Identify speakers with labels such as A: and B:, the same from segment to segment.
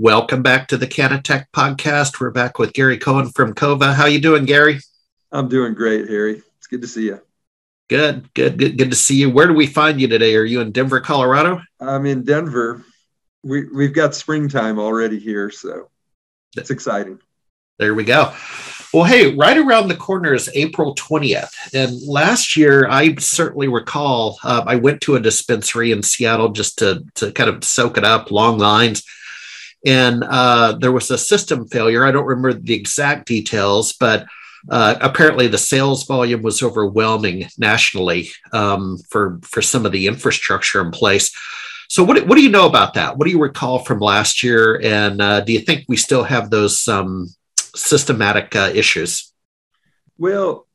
A: Welcome back to the CannaTech podcast. We're back with Gary Cohen from Cova. How you doing, Gary?
B: I'm doing great, Harry. It's good to see you.
A: Good, good, good, good to see you. Where do we find you today? Are you in Denver, Colorado?
B: I'm in Denver. We we've got springtime already here, so it's exciting.
A: There we go. Well, hey, right around the corner is April 20th. And last year, I certainly recall uh, I went to a dispensary in Seattle just to, to kind of soak it up, long lines. And uh, there was a system failure. I don't remember the exact details, but uh, apparently the sales volume was overwhelming nationally um, for, for some of the infrastructure in place. So, what, what do you know about that? What do you recall from last year? And uh, do you think we still have those um, systematic uh, issues?
B: Well,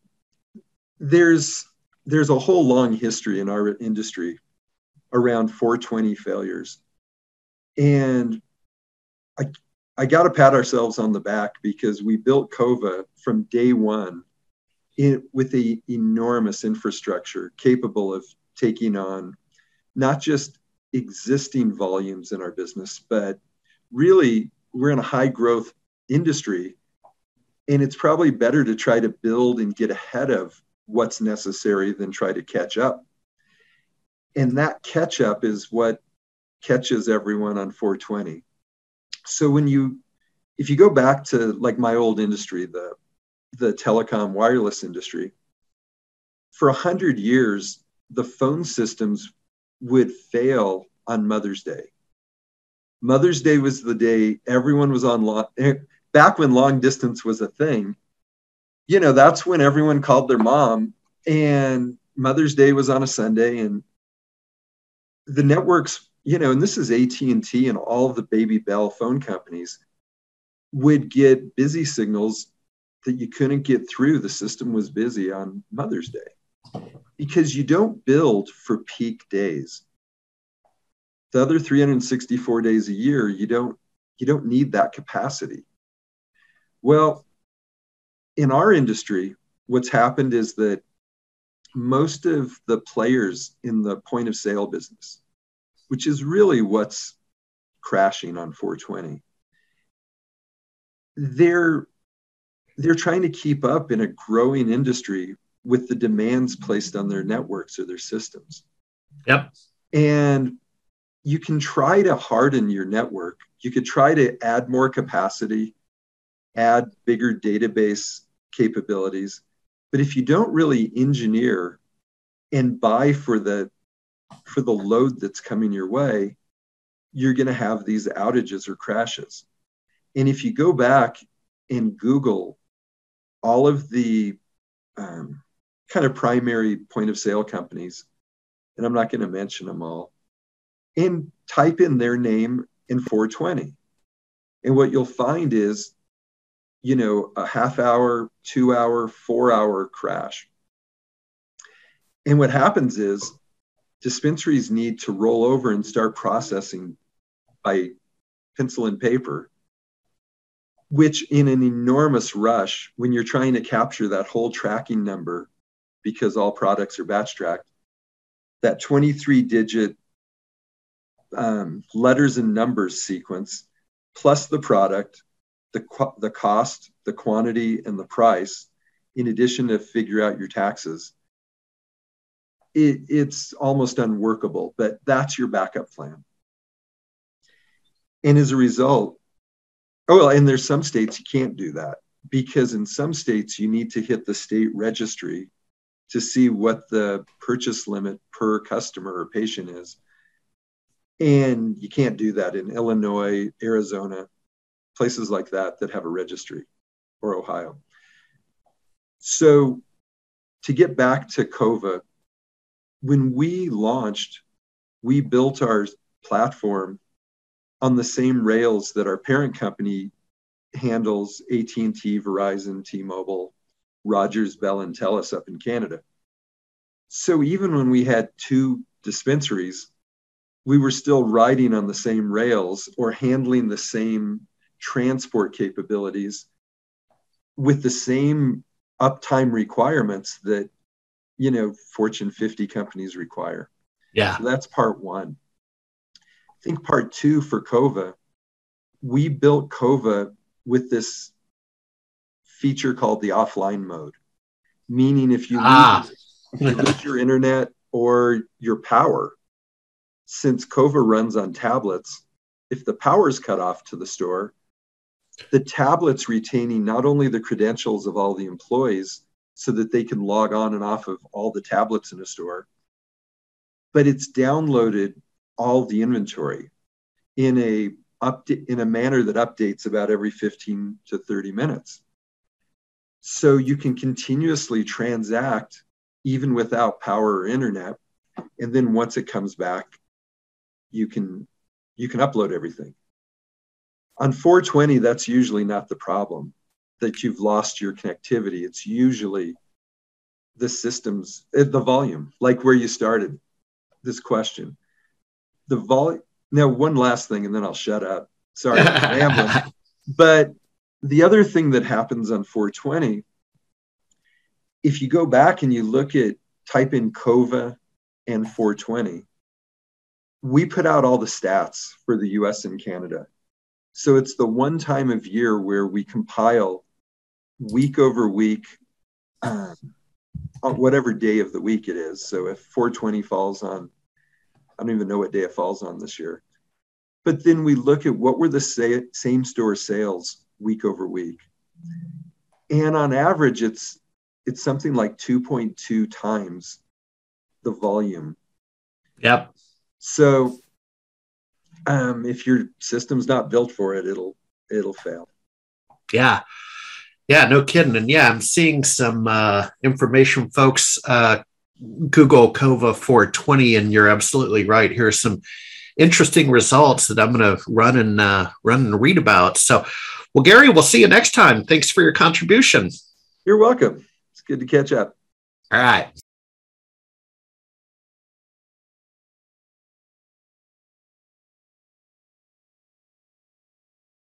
B: there's there's a whole long history in our industry around 420 failures, and I I got to pat ourselves on the back because we built Cova from day one in, with a enormous infrastructure capable of taking on not just existing volumes in our business, but really we're in a high growth industry and it's probably better to try to build and get ahead of what's necessary than try to catch up. And that catch up is what catches everyone on 420. So when you if you go back to like my old industry, the the telecom wireless industry, for a hundred years, the phone systems would fail on Mother's Day. Mother's Day was the day everyone was on eh, back when long distance was a thing, you know, that's when everyone called their mom and Mother's Day was on a Sunday and the networks, you know, and this is AT&T and all the baby bell phone companies would get busy signals that you couldn't get through. The system was busy on Mother's Day because you don't build for peak days. The other 364 days a year, you don't you don't need that capacity. Well, in our industry, what's happened is that most of the players in the point of sale business, which is really what's crashing on 420, they're they're trying to keep up in a growing industry with the demands placed on their networks or their systems.
A: Yep.
B: And you can try to harden your network. You could try to add more capacity add bigger database capabilities. But if you don't really engineer and buy for the for the load that's coming your way, you're going to have these outages or crashes. And if you go back and Google all of the um, kind of primary point of sale companies, and I'm not going to mention them all, and type in their name in 420. And what you'll find is you know, a half hour, two hour, four hour crash. And what happens is dispensaries need to roll over and start processing by pencil and paper, which in an enormous rush, when you're trying to capture that whole tracking number, because all products are batch tracked, that 23 digit um, letters and numbers sequence, plus the product, the, the cost, the quantity, and the price, in addition to figure out your taxes, it, it's almost unworkable, but that's your backup plan. And as a result, oh, well, and there's some states you can't do that because in some states you need to hit the state registry to see what the purchase limit per customer or patient is. And you can't do that in Illinois, Arizona, places like that that have a registry or Ohio. So to get back to Cova, when we launched, we built our platform on the same rails that our parent company handles AT&T, Verizon, T-Mobile, Rogers, Bell, and Telus up in Canada. So even when we had two dispensaries, we were still riding on the same rails or handling the same transport capabilities with the same uptime requirements that you know fortune 50 companies require.
A: Yeah.
B: So that's part one. I think part two for cova we built Cova with this feature called the offline mode, meaning if you, ah. lose, if you lose your internet or your power, since Cova runs on tablets, if the power is cut off to the store, the tablets retaining not only the credentials of all the employees so that they can log on and off of all the tablets in a store, but it's downloaded all the inventory in a update in a manner that updates about every 15 to 30 minutes. So you can continuously transact even without power or internet. And then once it comes back, you can you can upload everything. On 420, that's usually not the problem that you've lost your connectivity. It's usually the systems, eh, the volume, like where you started this question. The volume. Now, one last thing, and then I'll shut up. Sorry, rambling. But the other thing that happens on 420, if you go back and you look at type in Cova and 420, we put out all the stats for the US and Canada. So it's the one time of year where we compile week over week, um, on whatever day of the week it is. So if 420 falls on, I don't even know what day it falls on this year. But then we look at what were the sa- same store sales week over week. And on average, it's it's something like 2.2 times the volume.
A: Yep.
B: So um, if your system's not built for it, it'll it'll fail.
A: Yeah. Yeah, no kidding. And yeah, I'm seeing some uh, information, folks. Uh, Google Cova 420, and you're absolutely right. Here's some interesting results that I'm going to run and uh, run and read about. So, well, Gary, we'll see you next time. Thanks for your contribution.
B: You're welcome. It's good to catch up.
A: All right.